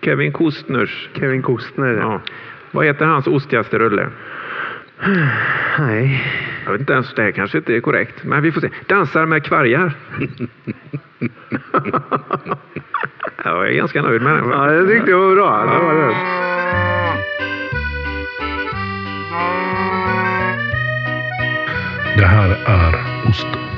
Kevin Costners. Kevin Costner. Ja. Vad heter hans ostigaste rulle? Nej. Jag vet inte ens, det här kanske inte är korrekt, men vi får se. Dansar med kvargar. jag är ganska nöjd med den. Ja, det tyckte jag var bra. Det var det. Det här är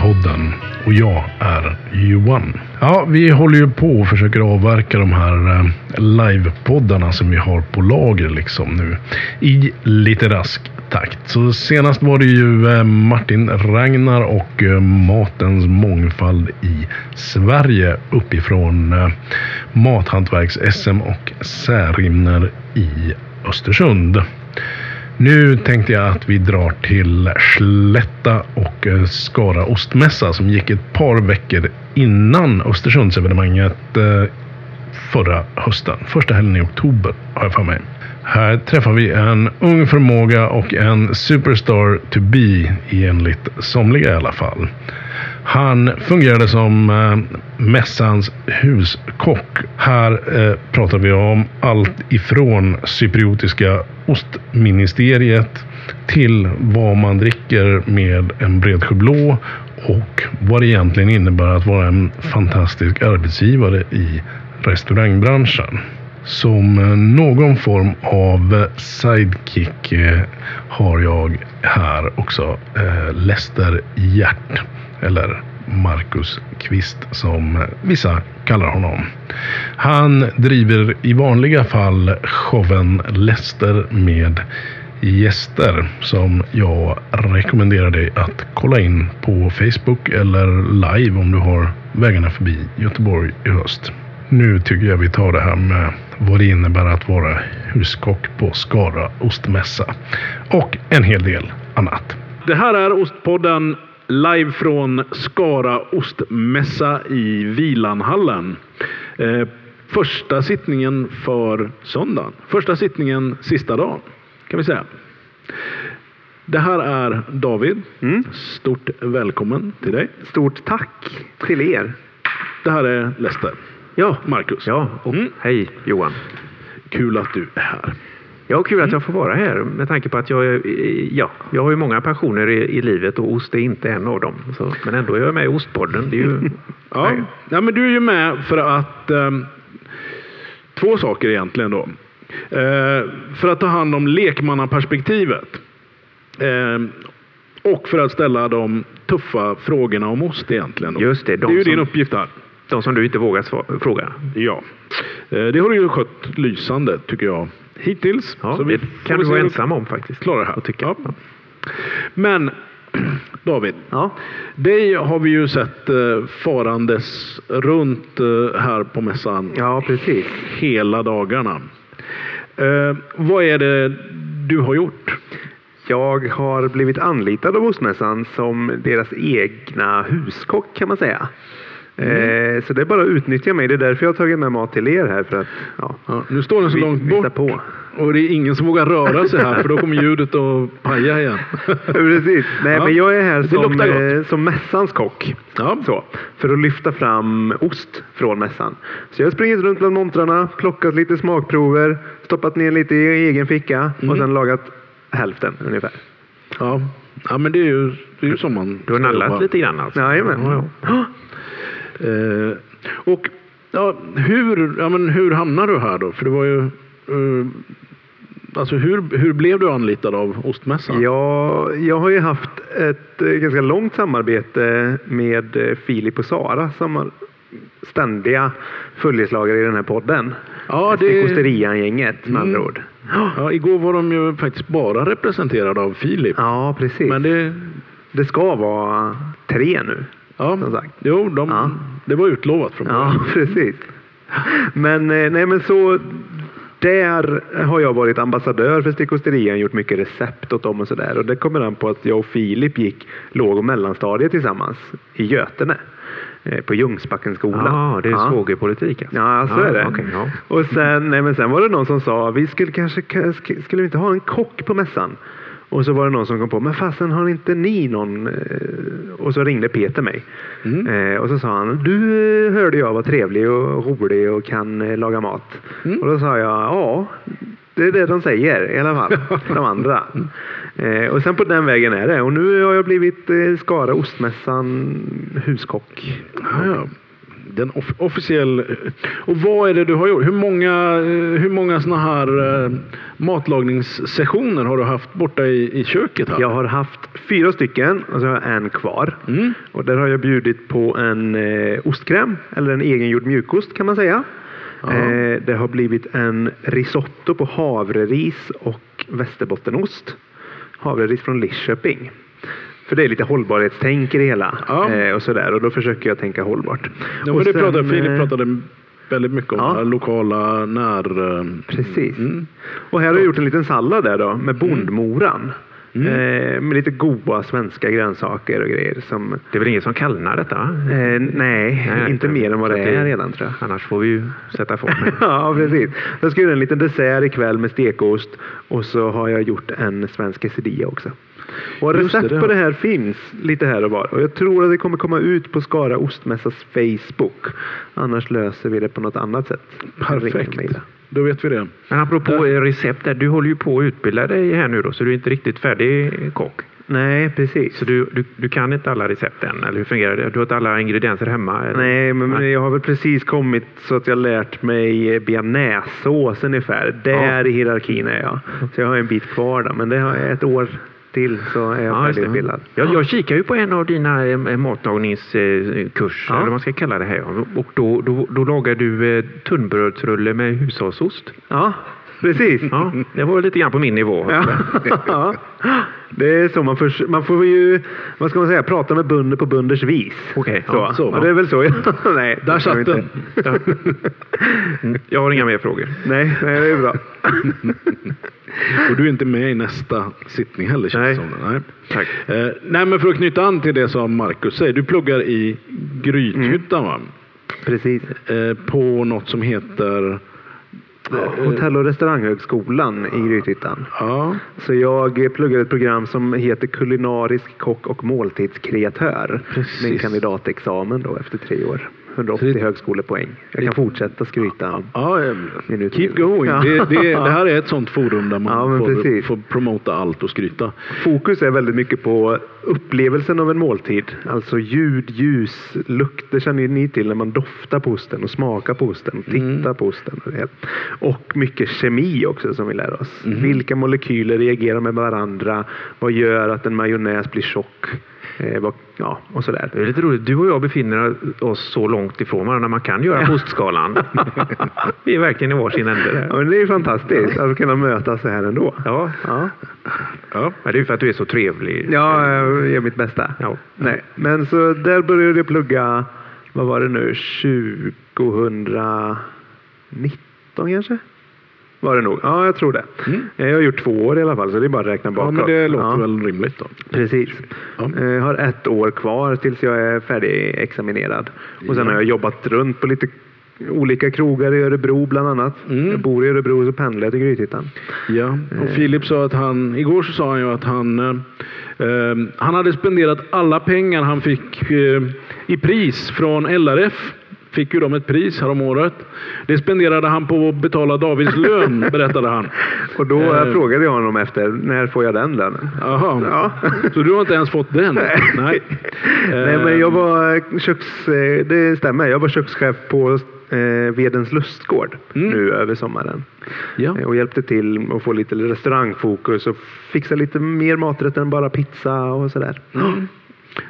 podden och jag är Johan. Ja, vi håller ju på och försöker avverka de här eh, livepoddarna som vi har på lager liksom nu i lite rask takt. Så senast var det ju eh, Martin Ragnar och eh, Matens mångfald i Sverige uppifrån Mathantverks-SM och Särimner i Östersund. Nu tänkte jag att vi drar till Slätta och eh, Skara ostmässa som gick ett par veckor innan Östersundsevenemanget eh, förra hösten. Första helgen i oktober har jag för mig. Här träffar vi en ung förmåga och en superstar to be enligt somliga i alla fall. Han fungerade som eh, mässans huskock. Här eh, pratar vi om allt ifrån cypriotiska ostministeriet till vad man dricker med en bredsjö blå och vad det egentligen innebär att vara en fantastisk arbetsgivare i restaurangbranschen. Som eh, någon form av eh, sidekick eh, har jag här också Lester Hjärt. Eller Marcus Kvist som vissa kallar honom. Han driver i vanliga fall showen Lester med gäster som jag rekommenderar dig att kolla in på Facebook eller live om du har vägarna förbi Göteborg i höst. Nu tycker jag vi tar det här med vad det innebär att vara huskock på Skara ostmässa och en hel del annat. Det här är Ostpodden live från Skara ostmässa i Vilanhallen. Eh, första sittningen för söndagen. Första sittningen sista dagen kan vi säga. Det här är David. Mm. Stort välkommen till dig. Stort tack till er. Det här är Lester. Ja, Marcus. ja och Mm. hej Johan. Kul att du är här. Ja, kul att jag får vara här med tanke på att jag, ja, jag har ju många passioner i, i livet och ost är inte en av dem. Så, men ändå är jag med i Ostpodden. Det är ju, Ja, ja men du är ju med för att ehm, två saker egentligen då. Eh, för att ta hand om lekmannaperspektivet. Eh, och för att ställa de tuffa frågorna om ost egentligen. Då. Just det, de det är ju som- din uppgift här. De som du inte vågar fråga. Ja. Eh, det har du ju skött lysande tycker jag. Hittills. Ja, Så vi det kan du vara ensam om faktiskt. Klarar det här. Tycka. Ja. Men David. Ja. Dig har vi ju sett eh, farandes runt eh, här på mässan Ja, precis. hela dagarna. Eh, vad är det du har gjort? Jag har blivit anlitad av Ostmässan som deras egna huskock kan man säga. Eh, så det är bara att utnyttja mig. Det är därför jag har tagit med mat till er här. För att, ja, Ja, nu står den så vi- långt bort på. och det är ingen som vågar röra sig här för då kommer ljudet att paja igen. Precis. Nej, Ja, men jag är här som, eh, som mässans kock. Ja. Så, för att lyfta fram ost från mässan. Så jag har sprungit runt bland montrarna, plockat lite smakprover, stoppat ner lite i egen ficka Mm. och sen lagat hälften ungefär. Ja, ja men det är ju, det är ju som man Du har nallat jobba. lite grann alltså? Jajamän. Ja, ja. Eh, och ja, hur, ja, men hur hamnade du här då? För det var ju... Eh, alltså hur, hur blev du anlitad av Ostmässan? Ja, jag har ju haft ett eh, ganska långt samarbete med eh, Filip och Sara som har ständiga följeslagare i den här podden. Ja, det... det, Kosterian-gänget med andra Mm. ord. ja, igår var de ju faktiskt bara representerade av Filip. Ja, precis. Men det... Det ska vara tre nu. Ja, Som sagt. jo, de, Ja. Det var utlovat från Ja, början. precis. Men, eh, nej, men så där har jag varit ambassadör för Sticosterian, gjort mycket recept åt dem och sådär. Och det kommer an på att jag och Filip gick låg och mellanstadiet tillsammans i Götene. eh, På Ljungsbackenskolan. Ja, det är svågerpolitik alltså. Ja, så är det. okej, ja. Och sen, nej, men sen var det någon som sa, vi skulle kanske, skulle vi inte ha en kock på mässan? Och så var det någon som kom på, men fasen har inte ni någon? eh?" Och så ringde Peter mig. Mm. Eh, och så sa han, du eh, hörde jag var trevlig och rolig och kan eh, laga mat. Mm. Och då sa jag, ja, det är det de säger i alla fall, de andra. Eh, och sen på den vägen är det. Och nu har jag blivit eh, Skara Ostmässan huskock. Ja, ja. Den off- officiell... Och vad är det du har gjort? Hur många, hur många såna här eh, matlagningssessioner har du haft borta i, i köket? Här? Jag har haft fyra stycken och så har jag en kvar. Mm. Och där har jag bjudit på en eh, ostkräm, eller en egengjord mjukost kan man säga. Eh, det har blivit en risotto på havreris och västerbottenost. Havreris från Lidköping. För det är lite hållbarhetstänk i det hela. Ja. Eh, och, sådär. och då försöker jag tänka hållbart. Ja, Och det sen, pratade, Filip eh, pratade väldigt mycket om ja. det lokala när... eh, Precis. Mm. Och här har jag gjort en liten sallad där då med bondmoran. Mm. Eh, med lite goda svenska grönsaker och grejer. Som, Det är väl ingen som kallnar detta? eh, nej, inte mer än vad det att är redan tror jag. Annars får vi ju sätta formen. ja, precis. Jag ska göra en liten dessert ikväll med stekost och så har jag gjort en svensk quesadilla också. Och recept det, på det här finns lite här och var. Och jag tror att det kommer komma ut på Skara Ostmässas Facebook. Annars löser vi det på något annat sätt. Perfekt. Då vet vi det. Men apropå eh, recept, där, du håller ju på att utbilda dig här nu då, så du är inte riktigt färdig kock. Nej, precis. Så du, du, du kan inte alla recept än, eller hur fungerar det? Du har inte alla ingredienser hemma? Eller? Nej, men jag har väl precis kommit så att jag lärt mig eh, bearnaisesås ungefär. Där i hierarkin är jag. Så jag har en bit kvar då, men det har jag ett år till så är jag Ja, färdigutbildad. Jag, jag kikar ju på en av dina eh, matlagningskurser, Ja. eller vad man ska kalla det här. Och då, då, då lagar du eh, tunnbrödsrulle med hushållsost. Ja, precis. Ja, det var lite grann på min nivå. Ja. Det är så man får, man får ju, vad ska man säga, prata med bönder på bönders vis. Okej, så. ja, så, Ja, det är väl så. nej, Där satt den. Mm, Jag har inga mer frågor. Nej, nej, det är bra. Och du är inte med i nästa sittning heller känns Nej. som. Nej. Tack. Eh, nej, men för att knyta an till det som Marcus säger. Du pluggar i Grythyttan va? Precis. Eh, på något som heter... Hotell och restauranghögskolan i Grythyttan. Ja, Så jag pluggar ett program som heter kulinarisk kock och måltidskreatör. Precis. En kandidatexamen då efter tre år. 180 Så det- högskolepoäng. Jag kan fortsätta skryta ja eh, min keep going. Ja. Det, det, det här är ett sånt forum där man Ja, får, precis. får promota allt och skryta. Fokus är väldigt mycket på upplevelsen av en måltid. Alltså ljud, ljus, lukt. Det känner ni till när man doftar på osten och smakar på osten och Mm. tittar på osten. Och, det. och mycket kemi också som vi lär oss. Mm. Vilka molekyler reagerar med varandra? Vad gör att en majonnäs blir tjock? Eh, ja, och sådär. Det är lite roligt. Du och jag befinner oss så långt ifrån varandra man kan göra på ostskalan. Vi är verkligen i varsin ände Ja, men det är ju fantastiskt att kunna mötas så här ändå. Ja, Ja, ja. Men det är ju för att du är så trevlig. ja jag gör mitt bästa. Ja. Nej, men så där började jag plugga, vad var det nu, 2019 kanske? Var det nog? Ja, jag tror det. Mm. Jag har gjort två år i alla fall, så det är bara att räkna Ja, bakåt. men det låter Ja, väl rimligt då. Precis. Ja. Jag har ett år kvar tills jag är färdigexaminerad. Och sen Ja. har jag jobbat runt på lite olika krogar i Örebro bland annat. Mm. Jag bor i Örebro så pendlar jag till Grythyttan. Ja, och Filip sa att han, igår så sa han ju att han, eh, eh, han hade spenderat alla pengar han fick eh, i pris från LRF. Fick ju de ett pris härom året. Det spenderade han på att betala Davids lön, berättade han. Och då Eh. frågade jag honom efter, när får jag den lönen? Jaha, Ja. så du har inte ens fått den? Nej. Nej, men jag var köks... eh, Det stämmer, jag var kökschef på eh, Vedens lustgård Mm. nu över sommaren. Ja. Eh, Och hjälpte till att få lite restaurangfokus och fixa lite mer maträtter än bara pizza och sådär. Mm.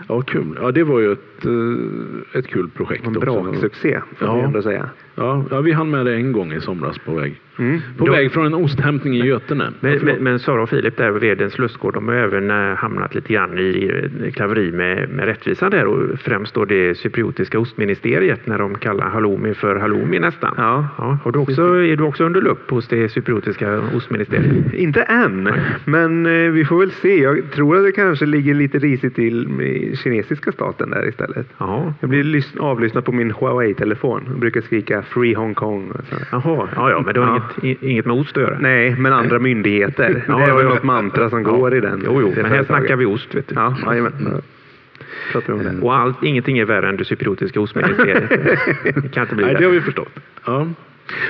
Ja, kul. Ja, det var ju ett, eh, ett kul projekt. En också. bra succé får Ja. vi ändå säga. Ja, ja, vi hann med det en gång i somras på väg. Mm. På Då- väg från en osthämtning i Götene. Ja, Men, men, men Sara och Filip där vid Vedens lustgård, de har även eh, hamnat lite grann i eh, klaveri med, med rättvisan där och främst då det cypriotiska ostministeriet när de kallar halloumi för halloumi nästan. Ja. har du också, är du också under lupp hos det cypriotiska ostministeriet? Inte än, men eh, vi får väl se. Jag tror att det kanske ligger lite risigt till med kinesiska staten där istället. Ja, Jag blir lys- avlyssnad på min Huawei-telefon och brukar skrika Free Hong Kong. och. Jaha, ja, ja, men det har Ja. inget, inget med ost att göra. Nej, men andra myndigheter. Ja, det är ja, väl något mantra som Ja. går i den. Jo, jo, det men här snackar vi ost. Vet du. Ja, jajamän. Det. Och allt, ingenting är värre än det cypriotiska ostministeriet. det kan inte bli Nej, det har vi förstått. Ja.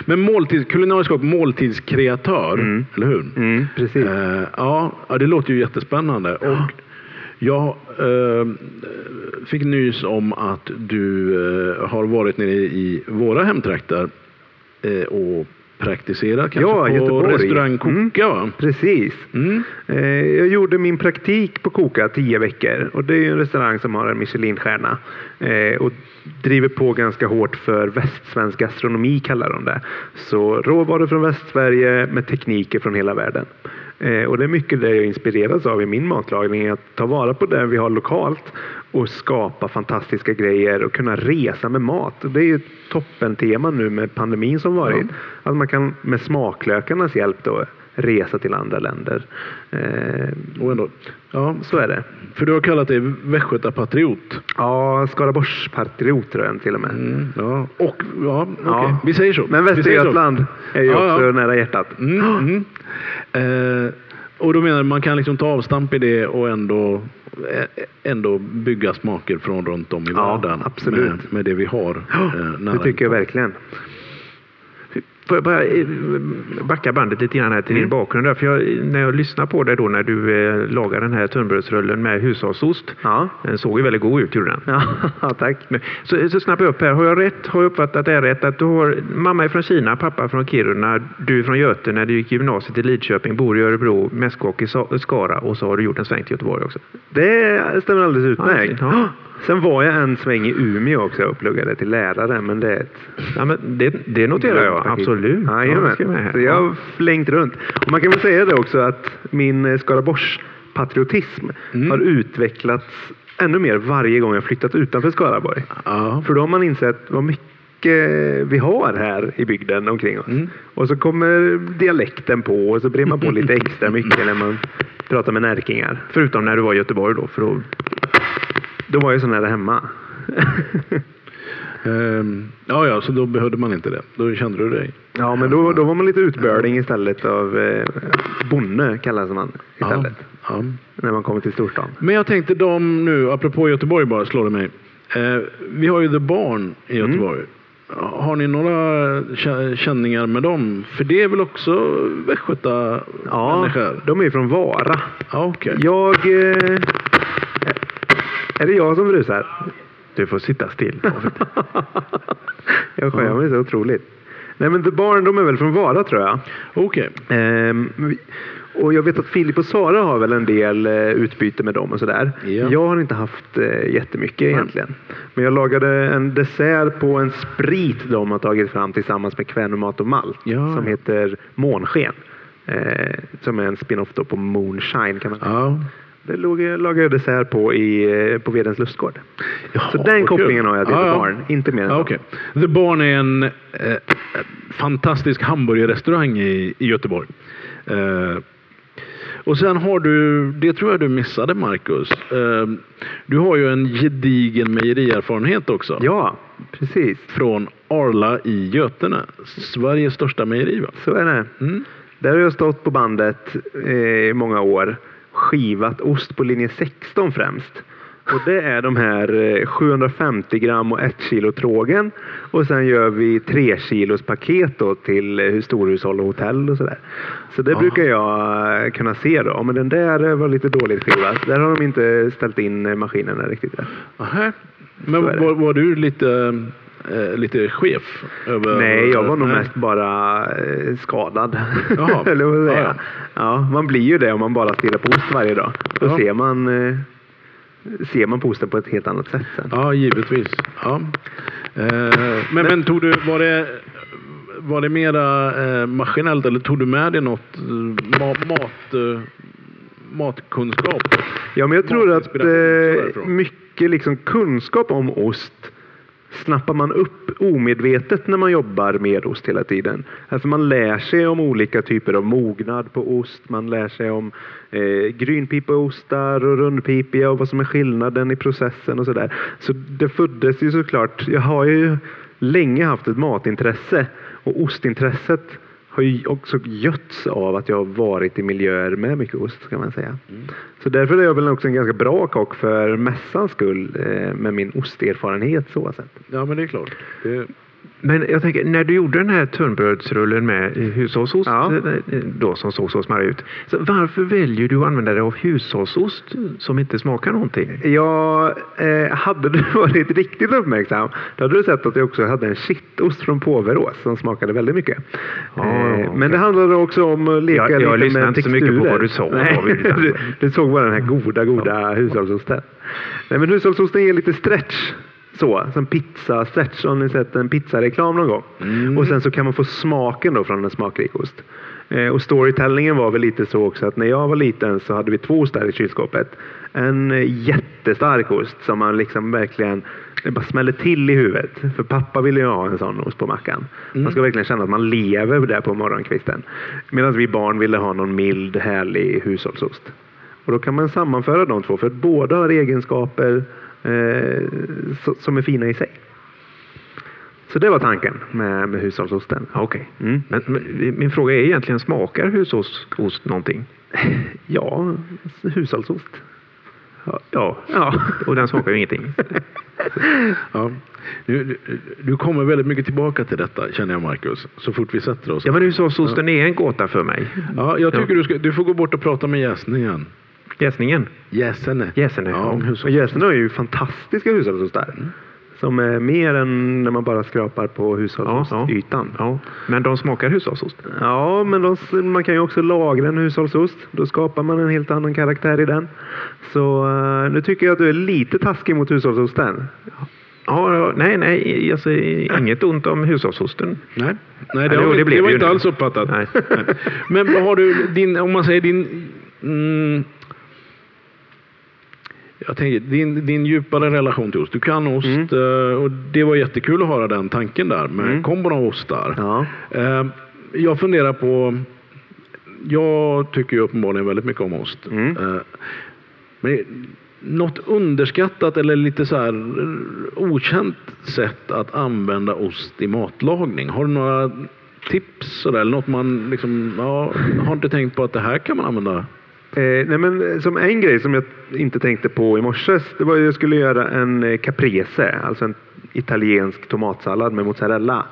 Men måltids, kulinarisk kock, måltidskreatör, eller hur? Mm, precis. Eh, ja, ja, det låter ju jättespännande. Och jag eh, fick nys om att du eh, har varit nere i våra hemtrakter eh, och praktiserat kanske Ja, på Göteborg. restaurang Koka. Va? Precis. Mm. Eh, Jag gjorde min praktik på Koka tio veckor och det är en restaurang som har en Michelinstjärna eh, och driver på ganska hårt för västsvensk gastronomi kallar de det. Så råvaror från Västsverige med tekniker från hela världen. Eh, Och det är mycket det jag inspireras av i min matlagning, att ta vara på det vi har lokalt och skapa fantastiska grejer och kunna resa med mat. Det är ju ett toppentema nu med pandemin som varit. Att man kan med smaklökarnas hjälp då resa till andra länder. Eh, Och ändå, ja, så är det. för du har kallat dig Västgötapatriot. Ja, Skaraborgspatriot tror jag till och med. Mm, ja. Och, ja, okej. Ja. Vi säger så. Men. Västergötland är ju Ja, också ja. nära hjärtat. Mm, mm. Eh, och då menar du man kan liksom ta avstamp i det och ändå, eh, ändå bygga smaker från runt om i Ja, världen. absolut. Med, med det vi har. eh, nära Det tycker jag verkligen. Får jag bara eh, backa bandet lite grann här till din bakgrund. Där, för jag, när jag lyssnar på dig då när du eh, lagar den här tunnbrödsrullen med hushållsost. Ja, Den såg ju väldigt god ut, gjorde den. ja tack. Men, så, så snappar jag upp här. Har jag rätt? Har jag uppfattat det rätt? Att du har mamma är från Kina, pappa från Kiruna, du är från Göte när du gick gymnasiet i Lidköping, bor i Örebro, mässkock i Skara och så har du gjort en sväng till Göteborg också. Det stämmer alldeles utmärkt. Ja. Sen var jag en sväng i Umeå också och pluggade till lärare, men det Ja, men det, det noterar jag absolut. Ja. Så jag har flängt runt. Och man kan väl säga det också att min eh, Skaraborgspatriotism Mm. har utvecklats ännu mer varje gång jag flyttat utanför Skaraborg. Ja. För då har man insett vad mycket vi har här i bygden omkring oss. Mm. Och så kommer dialekten på och så brer man på lite extra mycket när man pratar med närkingar. Förutom när du var i Göteborg då. För då Då var jag så nära hemma. Ehm, ja, ja, så då behövde man inte det. Då kände du dig. Ja, men då, då var man lite utbörling istället av eh, bonde kallas man istället. Ja, ja. När man kommer till storstan. Men jag tänkte de nu, apropå Göteborg bara slår det mig. Eh, vi har ju The Barn i Mm. Göteborg. Har ni några kä- känningar med dem? För det är väl också västgöta Ja, människor? de är ju från Vara. Ja, okej. Jag... Eh, är det jag som brusar? du får sitta still. jag skämmer så otroligt. Nej men The Barn, de är väl från Vara tror jag. Okej. Ehm, vi- och jag vet att Filip och Sara har väl en del eh, utbyte med dem och sådär. Ja. Jag har inte haft eh, jättemycket egentligen. Men jag lagade en dessert på en sprit de har tagit fram tillsammans med Kvänomat och Malt. Ja. Som heter Månsken. Eh, som är en spin-off på Moonshine kan man säga. Ja. Det låg, lagade jag dessert på i, eh, på Vedens lustgård. Jaha, så den kopplingen har jag till Ja, The. Barn. Inte mer än så. okej. The Barn är en eh, fantastisk hamburgerrestaurang i, i Göteborg. Eh, och sen har du, det tror jag du missade Marcus. Eh, du har ju en gedigen mejerierfarenhet också. Ja, precis. Från Arla i Götene. Sveriges största mejeri va? Så är det. Mm. Där har jag stått på bandet eh, i många år. Skivat ost på linje 16 främst. Och det är de här eh, 750 gram och 1 kilo trågen. Och sen gör vi 3 kilos paket då till eh, storhushåll och hotell och sådär. Så det Ah. brukar jag eh, kunna se då. Men den där eh, var lite dåligt skivad. Där har de inte ställt in eh, maskinerna riktigt rätt. Aha. Men var, var du lite, eh, lite chef? Över, Nej, jag var nog Nej. mest bara eh, skadad. Jaha. Eller vad säga. Ja, Ja, man blir ju det om man bara stirrar på ost varje dag. Då Ja. ser, man, eh, ser man på osten på ett helt annat sätt sen. Ja, givetvis. Ja. Eh, men, men tog du, var det, var det mera eh, maskinellt eller tog du med dig något eh, ma- mat, eh, matkunskap? Ja, men jag tror att eh, mycket liksom kunskap om ost snappar man upp omedvetet när man jobbar med ost hela tiden. Alltså man lär sig om olika typer av mognad på ost. Man lär sig om eh, grynpipaostar och rundpipiga och vad som är skillnaden i processen och sådär. Så det föddes ju såklart. Jag har ju länge haft ett matintresse och ostintresset har ju också götts av att jag har varit i miljöer med mycket ost kan man säga. Så därför är jag väl också en ganska bra kock för mässans skull eh, med min osterfarenhet så sett. Ja, men det är klart. Det, Men jag tänker, när du gjorde den här tunnbrödsrullen med hushållsost, Ja. eh, då som såg så smarrig ut. Så varför väljer du att använda dig av hushållsost som inte smakar någonting? Jag, eh, hade du varit riktigt uppmärksam då hade du sett att jag också hade en kittost från Påverås som smakade väldigt mycket. Ja, eh, okej. Men det handlade också om att leka Jag- jag lite lyssnade med inte så mycket på texturer. vad du sa, du, du såg bara den här goda, goda hushållsosten. Nej, men hushållsosten ger lite stretch. Så, som pizza stretch. Har ni sett en pizzareklam någon gång? Och sen så kan man få smaken då från en smakrik ost. Eh, och storytellingen var väl lite så också att när jag var liten så hade vi två ostar i kylskåpet. En eh, jättestark ost som man liksom verkligen det bara smäller till i huvudet. För pappa ville ju ha en sån ost på mackan. Man ska verkligen känna att man lever där på morgonkvisten. Medan vi barn ville ha någon mild, härlig hushållsost. Och då kan man sammanföra de två för båda har egenskaper eh, som är fina i sig. Så det var tanken med, med hushållsosten. Okej. Mm. Men, men min fråga är egentligen, smakar hushållsost någonting? Ja, hushållsost. Ja, ja. Ja. och den smakar ju ingenting. ja. du, du, du kommer väldigt mycket tillbaka till detta, känner jag Marcus, så fort vi sätter oss. Ja, men hushållsosten är en gåta för mig. Ja, jag tycker Du, ska, du får gå bort och prata med jäsningen. Jäsningen? Jäsene. Jäsene, Ja, ja. om Och hushåll. jäsarna är ju fantastiska hushållsostar. Som är mer än när man bara skrapar på hushållsostytan. Ja, men de smakar hushållsost. Ja, men de, man kan ju också lagra en hushållsost. Då skapar man en helt annan karaktär i den. Så eh, nu tycker jag att du är lite taskig mot hushållsosten. Ja, ja, nej, nej, alltså, inget ont om hushållsosten. Nej, Nej det, Ja, har, det blev det var inte nu. alls uppfattat. Nej. Men vad har du din, om man säger din, mm, jag tänker, din, din djupare relation till ost. Du kan ost eh, och det var jättekul att höra den tanken där med Mm. kombon av ostar. Ja. Eh, Jag funderar på, jag tycker ju uppenbarligen väldigt mycket om ost. Mm. Eh, Men något underskattat eller lite så här okänt sätt att använda ost i matlagning? Har du några tips sådär, eller något man liksom, ja, har inte tänkt på att det här kan man använda? Eh, nej men, som en grej som jag inte tänkte på i morse, det var att jag skulle göra en eh, caprese, alltså en italiensk tomatsallad med mozzarella.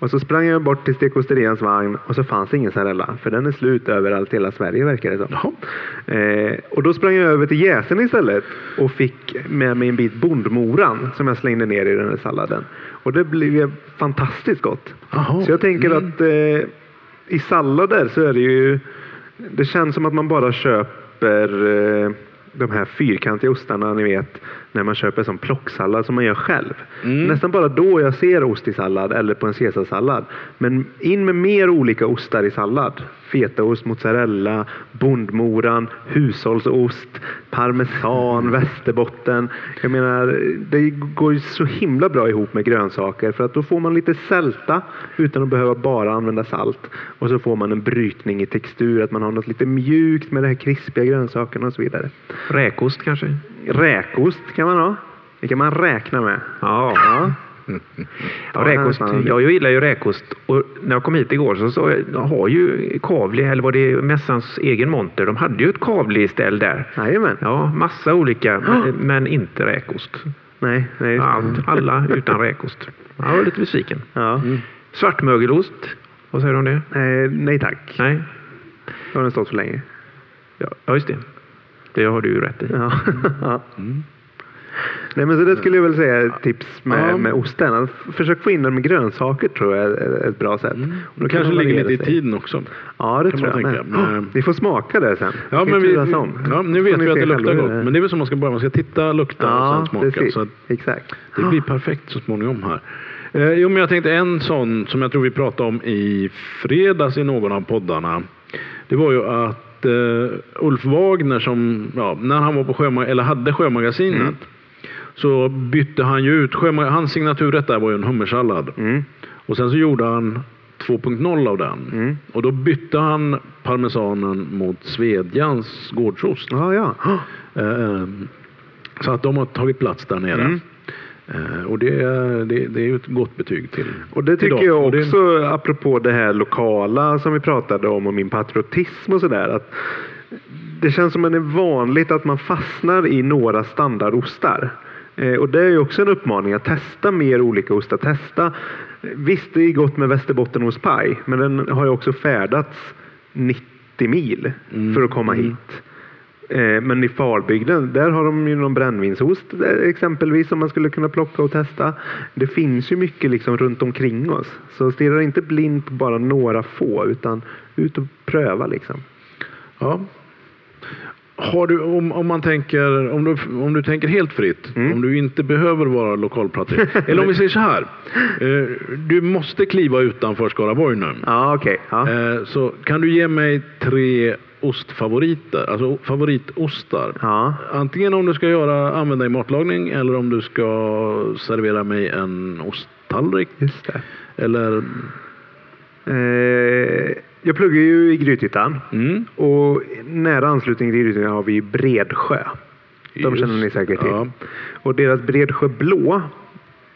Och så sprang jag bort till stekosterians vagn och så fanns det ingen mozzarella, för den är slut överallt i hela Sverige verkar det som. Eh, och då sprang jag över till jäsen istället och fick med mig en bit bondmoran som jag slängde ner i den här salladen. Och det blev fantastiskt gott. Jaha. Så jag tänker Mm. att eh, i sallader så är det ju det känns som att man bara köper eh, de här fyrkantiga ostarna ni vet när man köper som plocksallad som man gör själv. Mm. Nästan bara då jag ser ost i sallad eller på en caesarsallad. Men in med mer olika ostar i sallad. Fetaost, mozzarella, bondmoran, hushållsost, parmesan, västerbotten. Jag menar, det går ju så himla bra ihop med grönsaker för att då får man lite sälta utan att behöva bara använda salt. Och så får man en brytning i textur, att man har något lite mjukt med de här krispiga grönsakerna och så vidare. Räkost kanske? Räkost kan man ha. Det kan man räkna med. Ja. Ja. Ja, räkost. jag gillar ju räkost. Och när jag kom hit igår så jag, jag har ju Kavli, eller var det Mässans egen monter, de hade ju ett Kavli-ställ där. Jajamän. Ja, massa olika, men, men inte räkost. Nej, nej. Allt, alla utan räkost. Jag var lite besviken. Ja. Svartmögelost, vad säger du om det? Eh, nej tack. Nej? Då har den stått för länge. Ja, just det. Det har du ju rätt i. Ja. ja. Nej, men så det skulle jag väl säga är ett tips med, Ja. med osten. Att försök få in den med grönsaker tror jag är ett bra sätt. Och då kanske ligger lite i tiden också. Ja, det tror jag tänka. Men- Oh, Vi får smaka det sen. Ja, men vi, om. ja, nu vet ni vi att det luktar gott. Men det är väl som man ska börja. Man ska titta, lukta och Ja, sen smaka. precis. Så Exakt. det blir perfekt så småningom här. Eh, jo, men jag tänkte en sån som jag tror vi pratade om i fredags i någon av poddarna. Det var ju att eh, Ulf Wagner som, ja, när han var på Sjöma eller hade Sjömagasinet Mm. så bytte han ju ut, Sjöma, hans signaturrätt där var ju en hummersallad. Mm. Och sen så gjorde han 2.0 av den. Mm. Och då bytte han parmesanen mot Svedjans gårdsost. Ja, ja. Eh, Så att de har tagit plats där nere. Eh, och det, är- det, det är ju ett gott betyg till Och det tycker jag Och det- också, apropå det här lokala som vi pratade om och min patriotism och sådär. att Det känns som att det är vanligt att man fastnar i några standardostar. Eh, och det är ju också en uppmaning att testa mer olika ostar. Testa. Visst, det är gott med västerbottenostpaj, men den har ju också färdats 90 mil Mm. för att komma hit. Eh, men i Falbygden, där har de ju någon brännvinsost eh, exempelvis som man skulle kunna plocka och testa. Det finns ju mycket liksom runt omkring oss. Så stirra inte blind på bara några få utan ut och pröva liksom. Ja. Har du, om, om, man tänker, om, du, om du tänker helt fritt, Mm. om du inte behöver vara lokalpatriot. eller om vi säger så här. Eh, du måste kliva utanför Skaraborg nu. Ja, okej. Ja. Eh, så kan du ge mig tre ostfavoriter, alltså favoritostar. ja. Antingen om du ska göra, använda i matlagning eller om du ska servera mig en osttallrik. Just det. Eller, Eh, jag pluggar ju i Grythyttan mm, och nära anslutning till Grythyttan har vi Bredsjö. De Just. känner ni säkert till. Ja. Och deras Bredsjö blå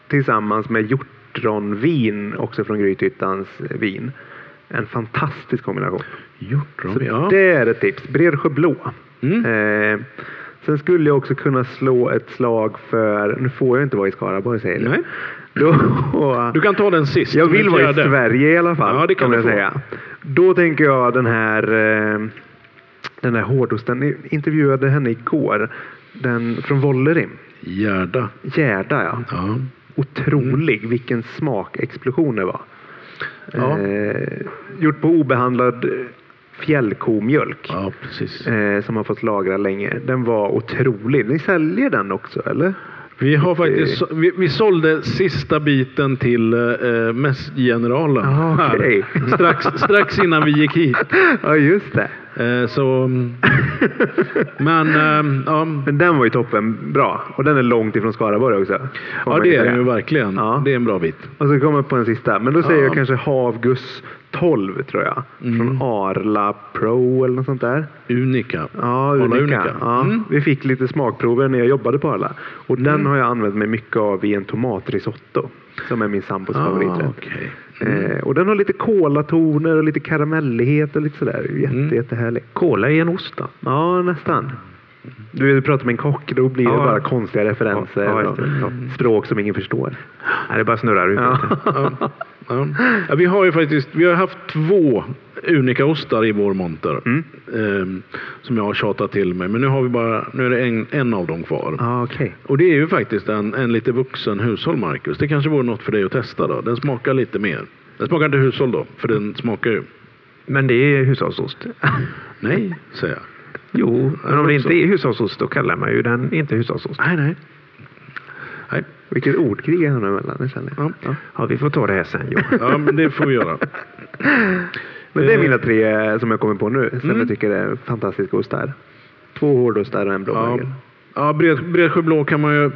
tillsammans med hjortronvin, också från Grythyttans vin. En fantastisk kombination. hjortron, Så ja. Det är ett tips. Bredsjö blå. Mm. Eh, sen skulle jag också kunna slå ett slag för, nu får jag inte vara i Skaraborg säger. Nej. Då, Du kan ta den sist. jag vill vara i. Sverige i alla fall. Ja, det kan kommer du jag säga. Då tänker jag den här eh, den här hårdosten. Ni intervjuade henne igår. Den från Vollerim. Gärda. Gärda ja. Ja. Otrolig vilken smakexplosion det var. Ja. Eh, gjort på obehandlad fjällkomjölk. ja. Eh, som har fått lagra länge. Den var otrolig. Ni säljer den också eller? Vi, har faktiskt, vi, vi sålde sista biten till eh, mässgeneralen. Ah, okej. strax, strax innan vi gick hit. Ja just det. Eh, så, mm. men eh, ja, Men den var ju toppen bra. Och den är långt ifrån Skaraborg också. ja, det är den ju verkligen. Ja. Det är en bra bit. Och så kommer jag på en sista. Men då säger Ja. jag kanske Havgus 12 tror jag. Mm. Från Arla Pro eller något sånt där. Unika. Ja, unika. Unika. Ja, Mm. Vi fick lite smakprover när jag jobbade på Arla. Och den har jag använt mig mycket av i en tomatrisotto. Som är min sambos Ah, favoriträtt. Okej. Eh, och den har lite kolatoner och lite karamellighet och lite sådär. Jätte, Mm. Jättehärlig. Kola i en ost då? Ja, nästan. Du vet, pratar med en kock, då blir det Ja. bara konstiga referenser. Ja, och det. Språk som ingen förstår. Nej, det bara snurrar ut. Ja. Vi har ju faktiskt vi har haft två unika ostar i vår monter. Mm. ehm, som jag har tjatat till mig. Men nu, har vi bara, nu är det en, en av dem kvar. Ja, okej. Och det är ju faktiskt en, en lite vuxen hushåll, Marcus. Det kanske vore något för dig att testa då. Den smakar lite mer. Den smakar inte hushåll då, för den smakar ju... Men det är hushållsost. Nej, säger jag. Jo, men om det inte är hushållsost då kallar man ju den inte hushållsost. Nej, nej. Nej. Vilket ordkrig här nu emellan. det känner jag. Ja. Ja, vi får ta det här sen. Jo. ja, men det får vi göra. Men det är Eh. mina tre eh, som jag kommer på nu. Som Mm. jag tycker är fantastiska ostar. Två hårdostar och en Ja, blåbagel. ja bred, Bredsjö blå kan man ju...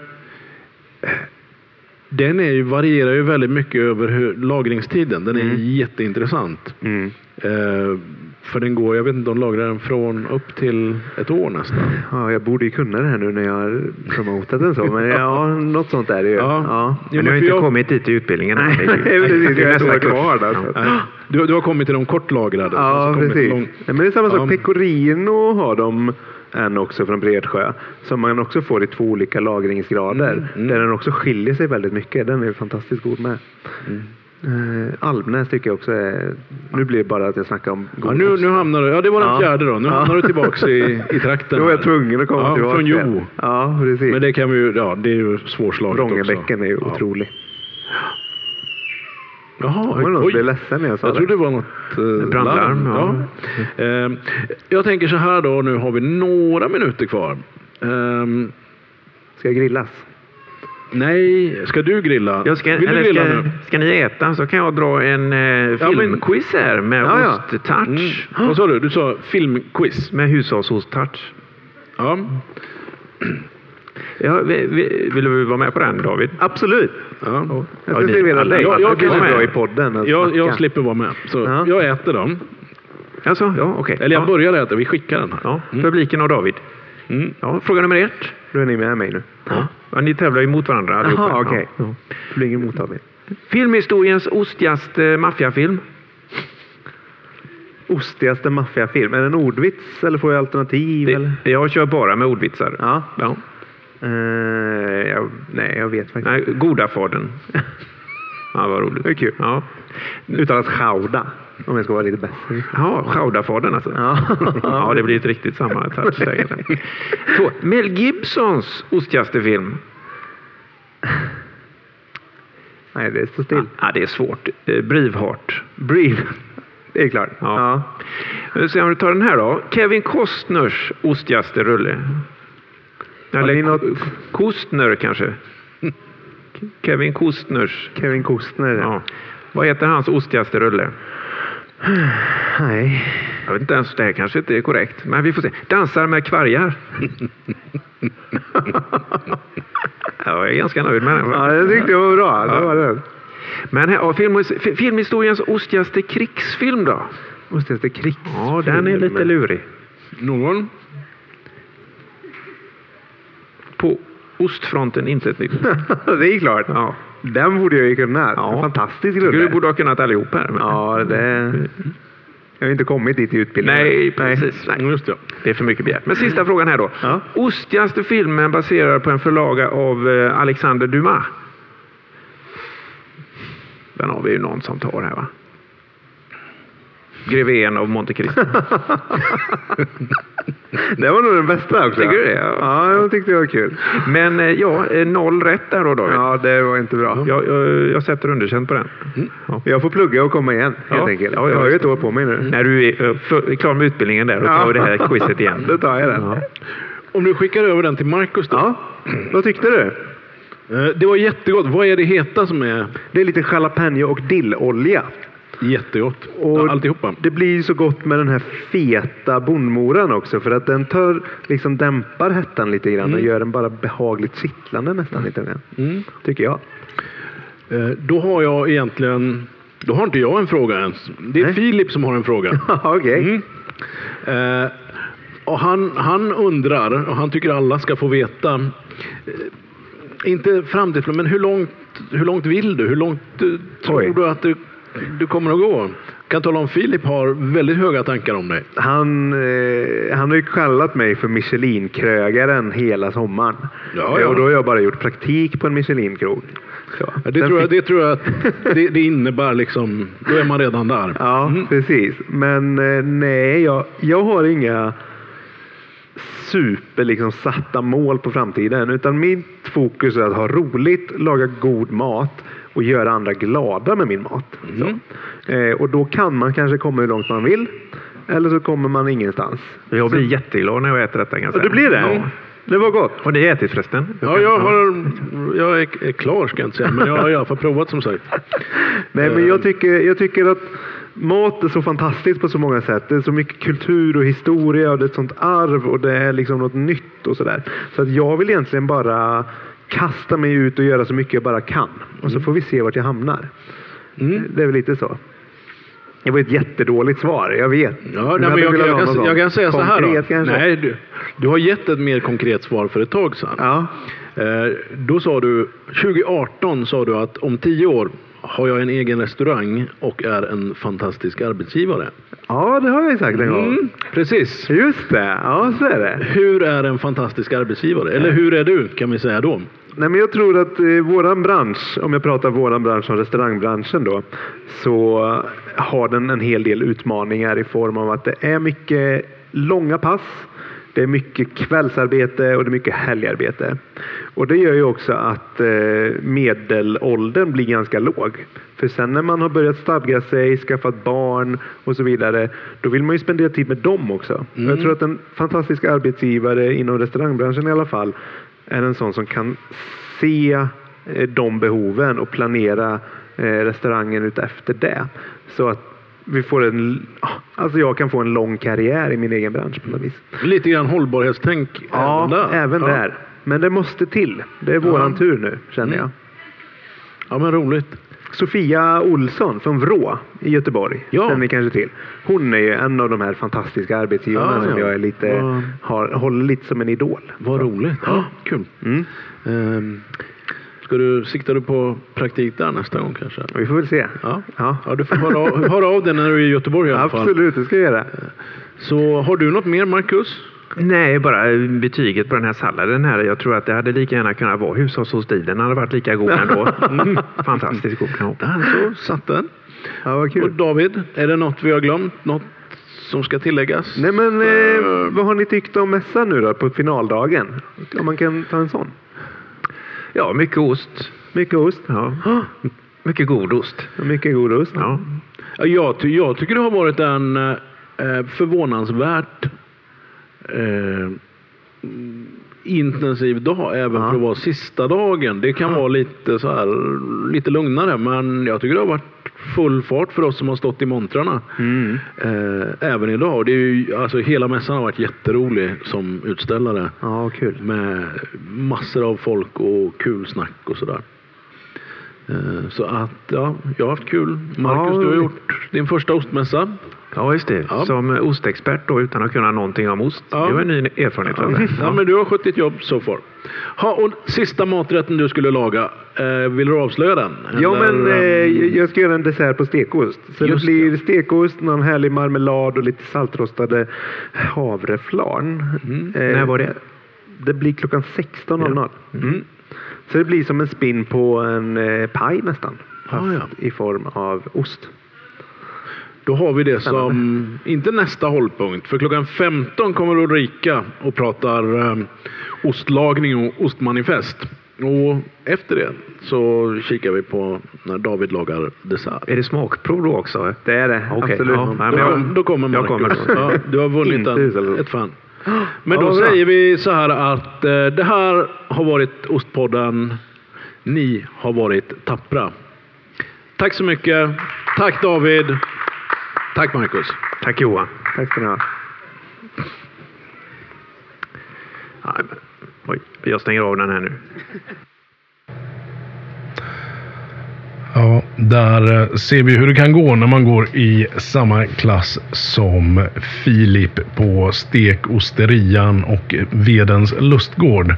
Den är ju, varierar ju väldigt mycket över hur, lagringstiden. Den är Mm. jätteintressant. Mm. Eh, för den går, jag vet inte, de lagrar den från upp till ett år nästan. Ja, jag borde ju kunna det här nu när jag har promotat den så. Men ja, något sånt är det ju. Ja. Ja. Men du har inte jag- kommit dit i utbildningen. Nej, precis. Jag är kvar där. Du, du har kommit till de kortlagrade. Ja, och så kommit precis. lång- Nej, men det är samma sak. Ja. Pecorino har de en också från Bredsjö. Som man också får i två olika lagringsgrader. Mm, mm. Där den också skiljer sig väldigt mycket. Den är fantastiskt god med. Mm. Eh, Almnäs tycker jag också är... Nu blir det bara att jag snackar om Ja, nu, nu hamnar du, ja det var den Ja. fjärde då. Nu Ja. hamnar du tillbaks i, i trakten. Då var jag tvungen att komma ja, tillbaka. Från Jo. Ja, precis. Men det kan vi ju, ja det är ju svårslaget också. Vrångebäcken är ju otrolig. Jaha, Var det någon som blev ledsen när jag sa Jag det? tror det var något eh, Brandlarm, larm. Ja. Ehm, jag tänker så här då, nu har vi några minuter kvar. Ehm, Ska jag grillas? nej, ska du grilla? Jag ska, Vill du grilla ska, nu? ska ni äta så kan jag dra en eh, Ja, filmquiz här med Ja, ja. osttouch. Mm. Vad sa du? Du sa filmquiz. Med hushållsosttouch. Ja. Ja, vi, vi, vill du vara med på den David? Absolut. ja. Jag Ja, ska servera dig. jag- Jag, jag vara i podden. Jag, jag slipper vara med. Så Ja. jag äter dem. Alltså, ja, okej. Eller jag ja. börjar äta, vi skickar den här. Ja, Mm. publiken och David. Mm. Ja, fråga nummer ett. Då är ni med mig nu. Ja. Ja, ni tävlar ju mot varandra allihopa. Jaha, okej. Ja. Det blir ingen mottagning. Filmhistoriens ostigaste maffiafilm? Ostigaste maffiafilm. Är det en ordvits eller får jag alternativ? eller? Det, jag kör bara med ordvitsar. Ja. Ja. Eh, jag, nej, jag vet faktiskt Nej, Godafadern. Ja, vad roligt. Det är kul. Ja, Uttalas Schauda. Om jag ska vara lite bättre. ja Schaudafadern alltså. Ja. ja, det blir ett riktigt samma touch. Så, Mel Gibsons ostigaste film? Nej, det står still. Ja, det är svårt. Eh, Braveheart. Brief. Det är klart. Ja. Ja. Se om du tar den här då. Kevin Costners ostigaste rulle. Eller ni något- Kostner kanske? Kevin Costners. Kevin Costner. Ja. Vad heter hans ostigaste rulle? Nej. Jag vet inte ens, det här kanske inte är korrekt, men vi får se. Dansar med kvargar. jag är ganska nöjd med den. Ja, det tyckte jag var bra. Det var det. Men här, ja, film, filmhistoriens ostigaste krigsfilm då? Ostigaste krigs. Ja, den är lite lurig. Någon? På ostfronten inte ett nytt. det är klart. Ja. Den borde jag ju kunna. Ja. Fantastisk rulle. du borde ha kunnat allihop här. Men... Ja, det... Jag har inte kommit dit i utbildningen. Nej, precis. Nej. Just det. Det är för mycket begärt. Men sista frågan här då. Ja. Ostigaste filmen baserad på en förlaga av eh, Alexander Dumas. Den har vi ju någon som tar här va? Greven av Monte Cristo. Det var nog den bästa också. Tycker du det? Ja. Ja, jag tyckte det var kul. Men eh, ja, eh, noll rätt där då David. Ja, det var inte bra. Jag, jag, jag sätter underkänt på den. Ja. Jag får plugga och komma igen helt Ja. enkelt. Ja, ja, jag har ju ett år på mig nu. När du är eh, för, klar med utbildningen där, då tar vi det här quizet igen. Då tar jag den. Ja. Om du skickar över den till Marcus då. Ja, vad tyckte du? Eh, Det var jättegott. Vad är det heta som är Det är lite jalapeno och dillolja. Jättegott? Och Alltihopa. Det blir ju så gott med den här feta bondmoran också för att den tar, liksom dämpar hettan lite grann och gör den bara behagligt kittlande nästan lite grann. Mm. Tycker jag. Eh, Då har jag egentligen... Då har inte jag en fråga ens. Det är Nej. Filip som har en fråga. Okej. Mm. Eh, och han, han undrar, och han tycker alla ska få veta, eh, inte framtidsplanen, men hur långt, hur långt vill du? Hur långt eh, tror du att du, du kommer att gå? kan tala om Filip har väldigt höga tankar om dig. Han, eh, han har ju kallat mig för Michelin-krögaren hela sommaren. Ja, ja. Och då har jag bara gjort praktik på en Michelin-krog. Ja, Det tror, jag, det tror jag att det, det innebär liksom, då är man redan där. Ja, Mm. precis. Men eh, nej, jag, jag har inga super liksom, satta mål på framtiden. Utan mitt fokus är att ha roligt, laga god mat och göra andra glada med min mat. Mm. Så. Eh, och då kan man kanske komma hur långt man vill. Eller så kommer man ingenstans. Jag blir jätteglad när jag äter detta. Säga. du blir det? Ja. Det var gott. Har ni ätit förresten? Ja, jag, har, jag är, är klar ska jag inte säga, men jag har i alla fall provat som sagt. Nej, men jag tycker, jag tycker att mat är så fantastiskt på så många sätt. Det är så mycket kultur och historia och det är ett sånt arv och det är liksom något nytt och sådär. Så att jag vill egentligen bara kasta mig ut och göra så mycket jag bara kan. Och så får vi se vart jag hamnar. Mm. Det är väl lite så. Det var ett jättedåligt svar, jag vet. Ja, nej, men jag, jag, kan, jag kan säga så här då. konkret kanske. Nej, du, du har gett ett mer konkret svar för ett tag sedan. Ja. Eh, då sa du, 2018 sa du att om tio år har jag en egen restaurang och är en fantastisk arbetsgivare. ja, det har jag sagt en gång. Mm, precis. Just det, ja så är det. Hur är en fantastisk arbetsgivare? Eller hur är du, kan vi säga då? Nej, men jag tror att eh, våran bransch, om jag pratar våran bransch som restaurangbranschen då, så har den en hel del utmaningar i form av att det är mycket långa pass. Det är mycket kvällsarbete och det är mycket helgarbete. Och det gör ju också att eh, medelåldern blir ganska låg. För sen när man har börjat stadga sig, skaffat barn och så vidare, då vill man ju spendera tid med dem också. Och Jag tror att en fantastisk arbetsgivare inom restaurangbranschen i alla fall är en sån som kan se eh, de behoven och planera eh, restaurangen ut efter det. Så att vi får en, alltså jag kan få en lång karriär i min egen bransch på något vis. Lite grann hållbarhetstänk Ja, även där. även ja. där. Men det måste till. Det är våran tur nu, känner jag. Ja, men roligt. Sofia Olsson från Vrå i Göteborg. Ja. Känner ni kanske till. Hon är ju en av de här fantastiska arbetsgivarna Ja, som ja. jag är lite, Ja. har, håller lite som en idol. Vad roligt. Ja, kul. Mm. Ehm, ska du, siktar du på praktik där nästa gång kanske? Vi får väl se. Ja. Ja. Ja, du får höra av, höra av dig när du är i Göteborg i alla fall. Absolut, det ska jag göra. Så har du något mer Marcus? Nej, bara betyget på den här salladen här. Jag tror att det hade lika gärna kunnat vara hushållsostil. Den hade varit lika god ändå. Mm. Fantastiskt god. Där så satt den. Ja, vad Och kul. David, är det något vi har glömt? Något som ska tilläggas? Nej, men eh, vad har ni tyckt om mässan nu då på finaldagen? Om man kan ta en sån. Ja, mycket ost. Mycket ost. Ja. Mycket god ost. Mycket god ost. Ja. Ja, Jag, ty, jag tycker det har varit en eh, förvånansvärt eh, intensiv dag även Ja. för att vara sista dagen. Det kan vara lite, så här, lite lugnare men jag tycker det har varit full fart för oss som har stått i montrarna. Mm. Eh, även idag. Det är ju, alltså, hela mässan har varit jätterolig som utställare. Ja, kul. Med massor av folk och kul snack och sådär. Eh, Så att ja, jag har haft kul. Marcus, Ja, du har gjort din första ostmässa. ja, just det. Ja. Som ostexpert då utan att kunna någonting om ost. Ja. Det var en ny erfarenhet för mig. Ja, men du har skött ditt jobb so far. Ha, och sista maträtten du skulle laga, eh, vill du avslöja den? Ja, Eller, men eh, ehm, jag ska göra en dessert på stekost. Så det blir stekost, någon härlig marmelad och lite saltrostade havreflarn. Eh, När var det? Det blir klockan 16.00. Mm. Så det blir som en spinn på en eh, paj nästan. Fast Ah, ja. i form av ost. Då har vi det Spännande. som, inte nästa hållpunkt, för klockan 15 kommer Ulrika och pratar eh, ostlagning och ostmanifest. Och efter det så kikar vi på när David lagar dessert. Är det smakprov då också? Det är det, Okej, absolut. ja. Då, jag- då kommer jag Marcus. kommer då. Ja, du har vunnit en, ett fan. Men då säger vi så här att eh, det här har varit Ostpodden. Ni har varit tappra. Tack så mycket. Tack David. Tack Marcus. Tack Johan. Tack ska ni ha. Jag stänger av den här nu. Ja, där eh, ser vi hur det kan gå när man går i samma klass som Filip på Stekosterian och Vedens lustgård.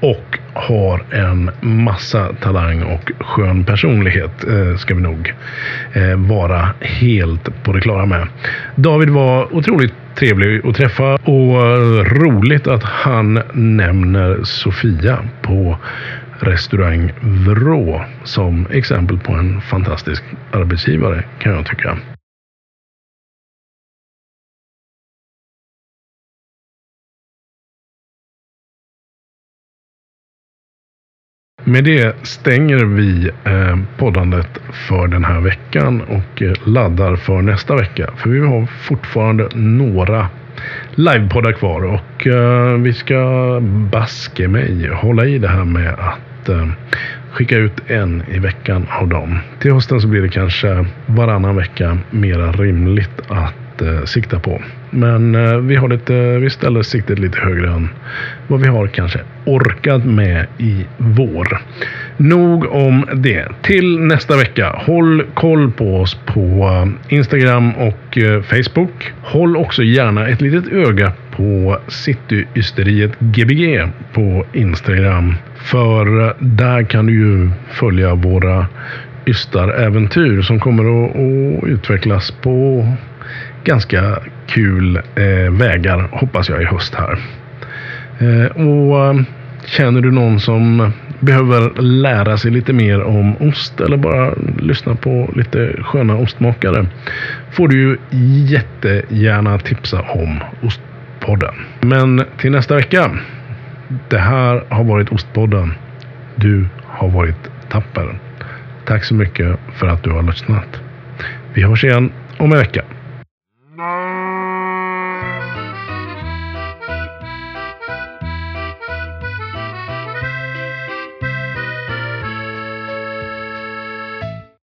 Och har en massa talang och skön personlighet, eh, ska vi nog eh, vara helt på det klara med. David var otroligt trevlig att träffa och roligt att han nämner Sofia på restaurang Vrå som exempel på en fantastisk arbetsgivare kan jag tycka. Med det stänger vi eh, poddandet för den här veckan och eh, laddar för nästa vecka. För vi har fortfarande några livepoddar kvar och eh, vi ska baske mig hålla i det här med att eh, skicka ut en i veckan av dem. Till hösten så blir det kanske varannan vecka mera rimligt att eh, sikta på. Men eh, vi, har lite, vi ställer siktet lite högre än vad vi har kanske orkat med i vår. Nog om det. Till nästa vecka. Håll koll på oss på eh, Instagram och eh, Facebook. Håll också gärna ett litet öga på Cityysteriet Gbg på Instagram. För eh, där kan du ju följa våra ystaräventyr som kommer att, utvecklas på ganska kul eh, vägar hoppas jag i höst här. Eh, och Känner du någon som behöver lära sig lite mer om ost eller bara lyssna på lite sköna ostmakare får du ju jättegärna tipsa om Ostpodden. Men till nästa vecka. Det här har varit Ostpodden. Du har varit tapper. Tack så mycket för att du har lyssnat. Vi hörs igen om en vecka.